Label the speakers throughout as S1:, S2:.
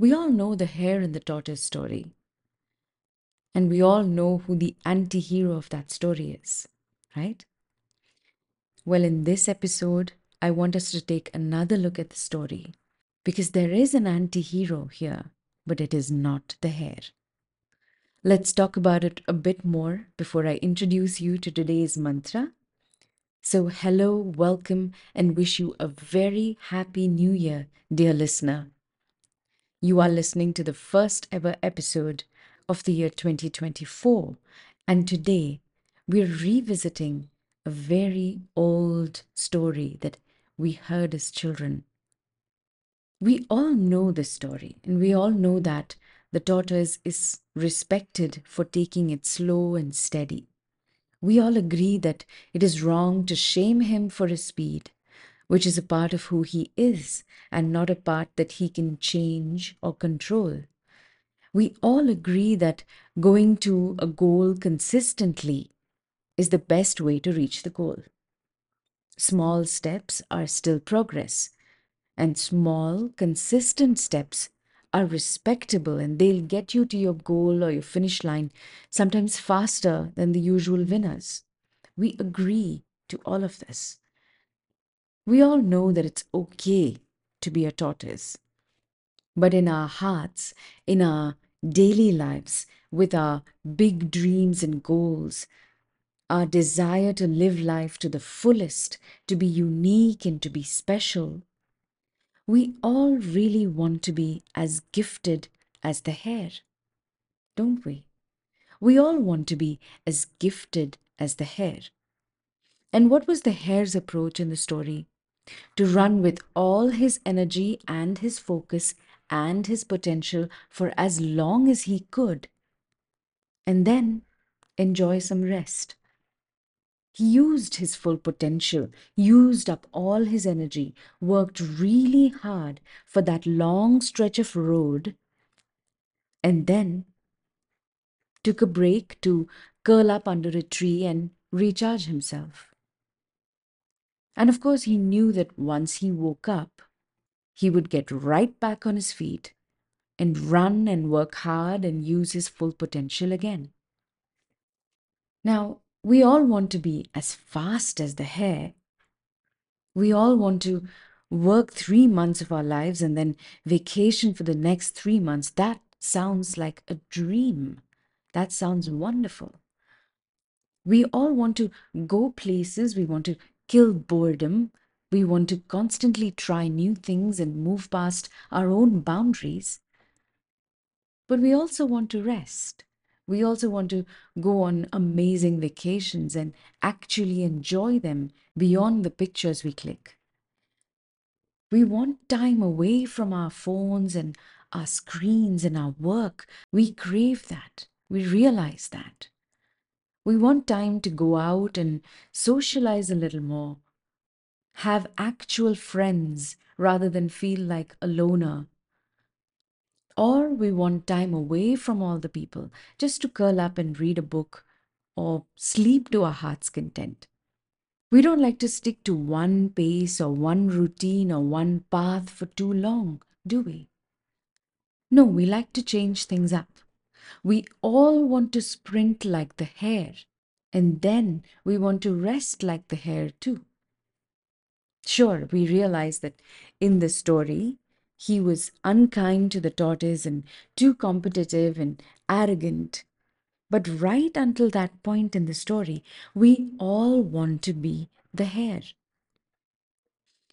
S1: We all know the hare and the tortoise story. And we all know who the anti hero of that story is, right? Well, in this episode, I want us to take another look at the story because there is an anti hero here, but it is not the hare. Let's talk about it a bit more before I introduce you to today's mantra. So, hello, welcome, and wish you a very happy new year, dear listener. You are listening to the first ever episode of the year 2024, and today we're revisiting a very old story that we heard as children. We all know this story, and we all know that the tortoise is respected for taking it slow and steady. We all agree that it is wrong to shame him for his speed, which is a part of who he is and not a part that he can change or control. We all agree that going to a goal consistently is the best way to reach the goal. Small steps are still progress, and small, consistent steps are respectable and they'll get you to your goal or your finish line sometimes faster than the usual winners. We agree to all of this. We all know that it's okay to be a tortoise. But in our hearts, in our daily lives, with our big dreams and goals, our desire to live life to the fullest, to be unique and to be special, we all really want to be as gifted as the hare, don't we? We all want to be as gifted as the hare. And what was the hare's approach in the story? To run with all his energy and his focus and his potential for as long as he could, and then enjoy some rest. He used his full potential, used up all his energy, worked really hard for that long stretch of road, and then took a break to curl up under a tree and recharge himself. And of course, he knew that once he woke up, he would get right back on his feet and run and work hard and use his full potential again. Now, we all want to be as fast as the hare. We all want to work three months of our lives and then vacation for the next three months. That sounds like a dream. That sounds wonderful. We all want to go places. We want to kill boredom. We want to constantly try new things and move past our own boundaries. But we also want to rest. We also want to go on amazing vacations and actually enjoy them beyond the pictures we click. We want time away from our phones and our screens and our work. We crave that. We realize that. We want time to go out and socialize a little more, have actual friends rather than feel like a loner. Or we want time away from all the people just to curl up and read a book or sleep to our heart's content. We don't like to stick to one pace or one routine or one path for too long, do we? No, we like to change things up. We all want to sprint like the hare, and then we want to rest like the hare too. Sure, we realize that in the story, he was unkind to the tortoise and too competitive and arrogant. But right until that point in the story, we all want to be the hare.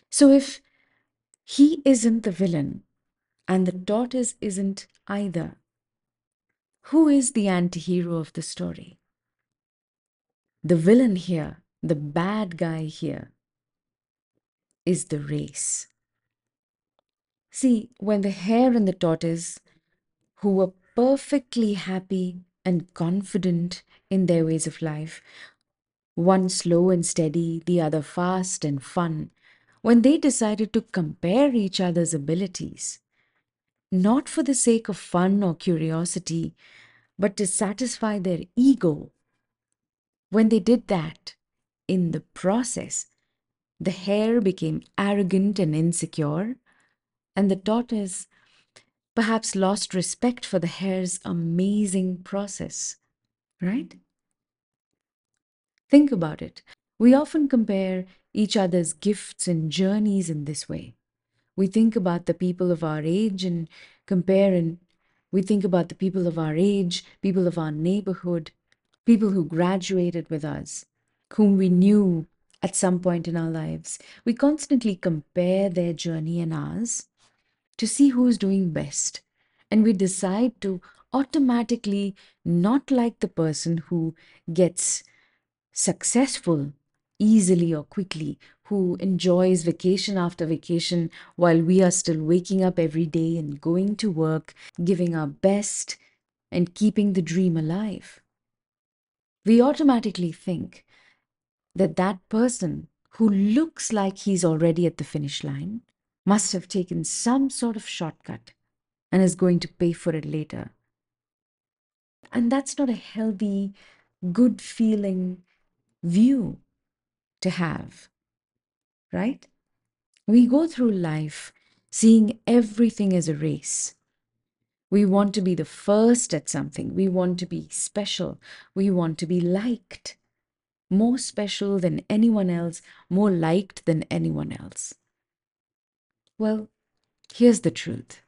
S1: So if he isn't the villain and the tortoise isn't either, who is the anti hero of the story? The villain here, the bad guy here, is the race. See, when the hare and the tortoise, who were perfectly happy and confident in their ways of life, one slow and steady, the other fast and fun, when they decided to compare each other's abilities, not for the sake of fun or curiosity, but to satisfy their ego, when they did that, in the process, the hare became arrogant and insecure, and the tortoise perhaps lost respect for the hare's amazing process, right? Think about it. We often compare each other's gifts and journeys in this way. We think about the people of our age and compare, and we think about the people of our age, people of our neighborhood, people who graduated with us, whom we knew at some point in our lives. We constantly compare their journey and ours to see who's doing best. And we decide to automatically not like the person who gets successful easily or quickly, who enjoys vacation after vacation while we are still waking up every day and going to work, giving our best, and keeping the dream alive. We automatically think that that person who looks like he's already at the finish line must have taken some sort of shortcut and is going to pay for it later. And that's not a healthy, good feeling view to have, right? We go through life seeing everything as a race. We want to be the first at something. We want to be special. We want to be liked. More special than anyone else, more liked than anyone else. Well, here's the truth.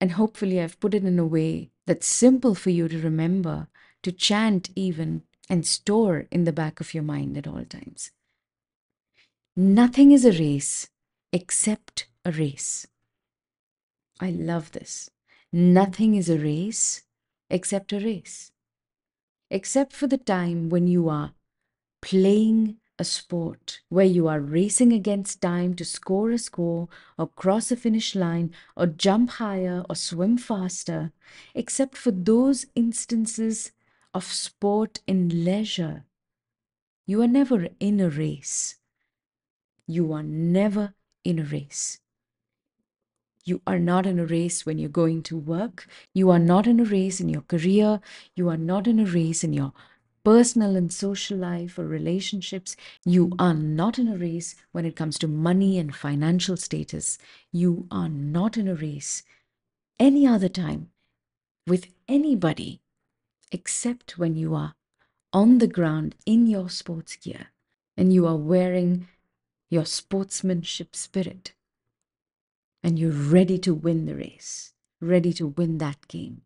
S1: And hopefully, I've put it in a way that's simple for you to remember, to chant even, and store in the back of your mind at all times. Nothing is a race except a race. I love this. Nothing is a race except a race. Except for the time when you are playing a sport where you are racing against time to score a score or cross a finish line or jump higher or swim faster, except for those instances of sport in leisure. You are never in a race. You are never in a race. You are not in a race when you're going to work. You are not in a race in your career. You are not in a race in your personal and social life or relationships. You are not in a race when it comes to money and financial status. You are not in a race any other time with anybody except when you are on the ground in your sports gear and you are wearing your sportsmanship spirit and you're ready to win the race, ready to win that game.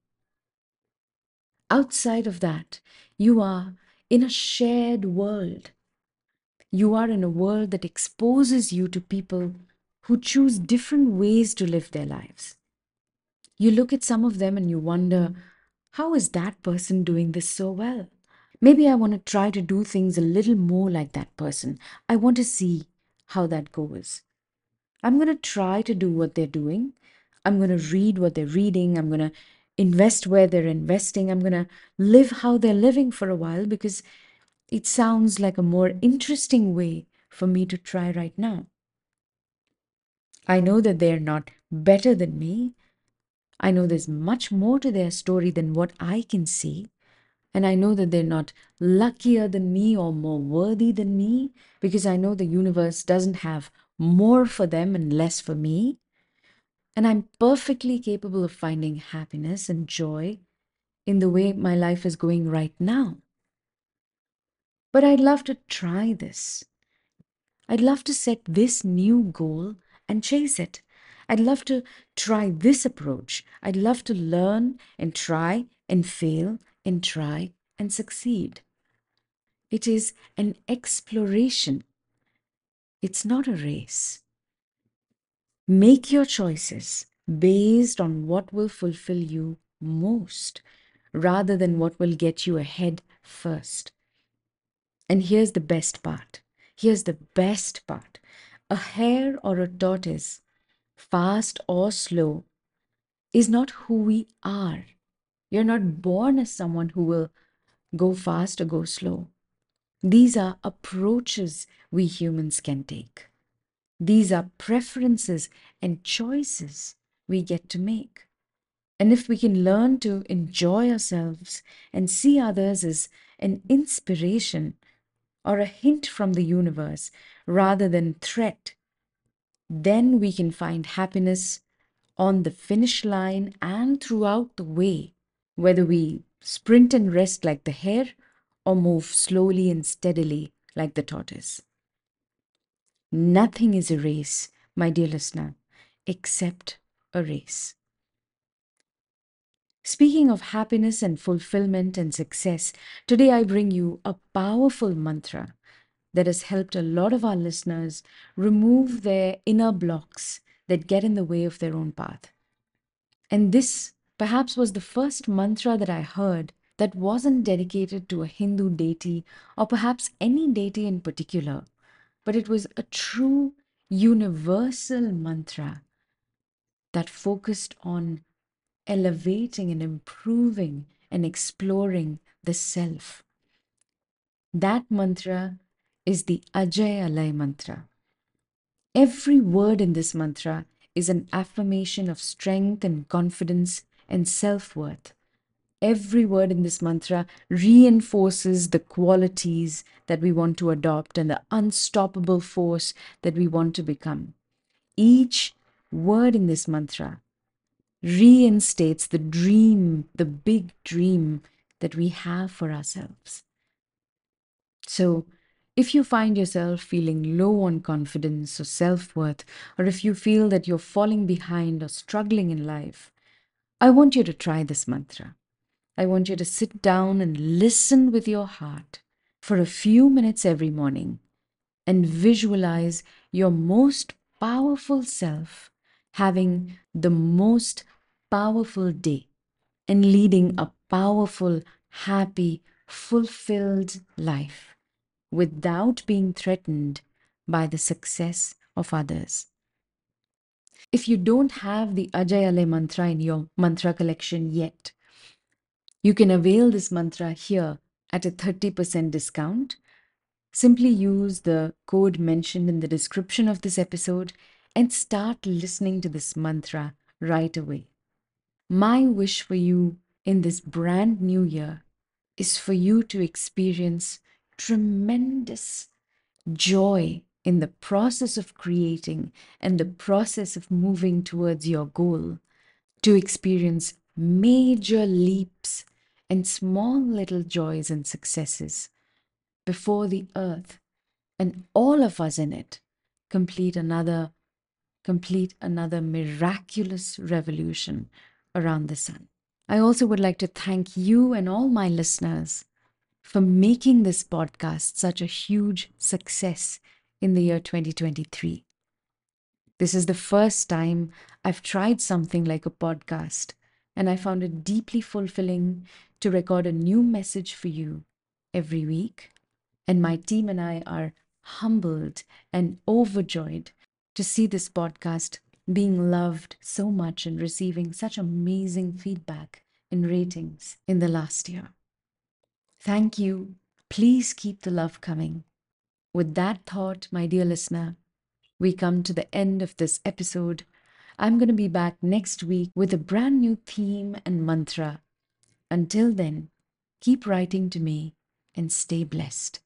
S1: Outside of that, you are in a shared world. You are in a world that exposes you to people who choose different ways to live their lives. You look at some of them and you wonder, how is that person doing this so well? Maybe I want to try to do things a little more like that person. I want to see how that goes. I'm going to try to do what they're doing. I'm going to read what they're reading. I'm going to invest where they're investing. I'm going to live how they're living for a while because it sounds like a more interesting way for me to try right now. I know that they're not better than me. I know there's much more to their story than what I can see. And I know that they're not luckier than me or more worthy than me because I know the universe doesn't have more for them and less for me. And I'm perfectly capable of finding happiness and joy in the way my life is going right now. But I'd love to try this. I'd love to set this new goal and chase it. I'd love to try this approach. I'd love to learn and try and fail and try and succeed. It is an exploration. It's not a race. Make your choices based on what will fulfill you most rather than what will get you ahead first. And here's the best part. Here's the best part. A hare or a tortoise, fast or slow, is not who we are. You're not born as someone who will go fast or go slow. These are approaches we humans can take. These are preferences and choices we get to make. And if we can learn to enjoy ourselves and see others as an inspiration or a hint from the universe rather than threat, then we can find happiness on the finish line and throughout the way, whether we sprint and rest like the hare or move slowly and steadily like the tortoise. Nothing is a race, my dear listener, except a race. Speaking of happiness and fulfillment and success, today I bring you a powerful mantra that has helped a lot of our listeners remove their inner blocks that get in the way of their own path. And this perhaps was the first mantra that I heard that wasn't dedicated to a Hindu deity or perhaps any deity in particular, but it was a true universal mantra that focused on elevating and improving and exploring the self. That mantra is the Ajai Alai mantra. Every word in this mantra is an affirmation of strength and confidence and self worth. Every word in this mantra reinforces the qualities that we want to adopt and the unstoppable force that we want to become. Each word in this mantra reinstates the dream, the big dream that we have for ourselves. So, if you find yourself feeling low on confidence or self worth, or if you feel that you're falling behind or struggling in life, I want you to try this mantra. I want you to sit down and listen with your heart for a few minutes every morning and visualize your most powerful self having the most powerful day and leading a powerful, happy, fulfilled life without being threatened by the success of others. If you don't have the Ajai Alai mantra in your mantra collection yet, you can avail this mantra here at a 30% discount. Simply use the code mentioned in the description of this episode and start listening to this mantra right away. My wish for you in this brand new year is for you to experience tremendous joy in the process of creating and the process of moving towards your goal, to experience major leaps and small little joys and successes before the earth and all of us in it complete another complete another miraculous revolution around the sun. I also would like to thank you and all my listeners for making this podcast such a huge success in the year 2023. This is the first time I've tried something like a podcast, and I found it deeply fulfilling to record a new message for you every week. And my team and I are humbled and overjoyed to see this podcast being loved so much and receiving such amazing feedback and ratings in the last year. Thank you. Please keep the love coming. With that thought, my dear listener, we come to the end of this episode. I'm going to be back next week with a brand new theme and mantra. Until then, keep writing to me and stay blessed.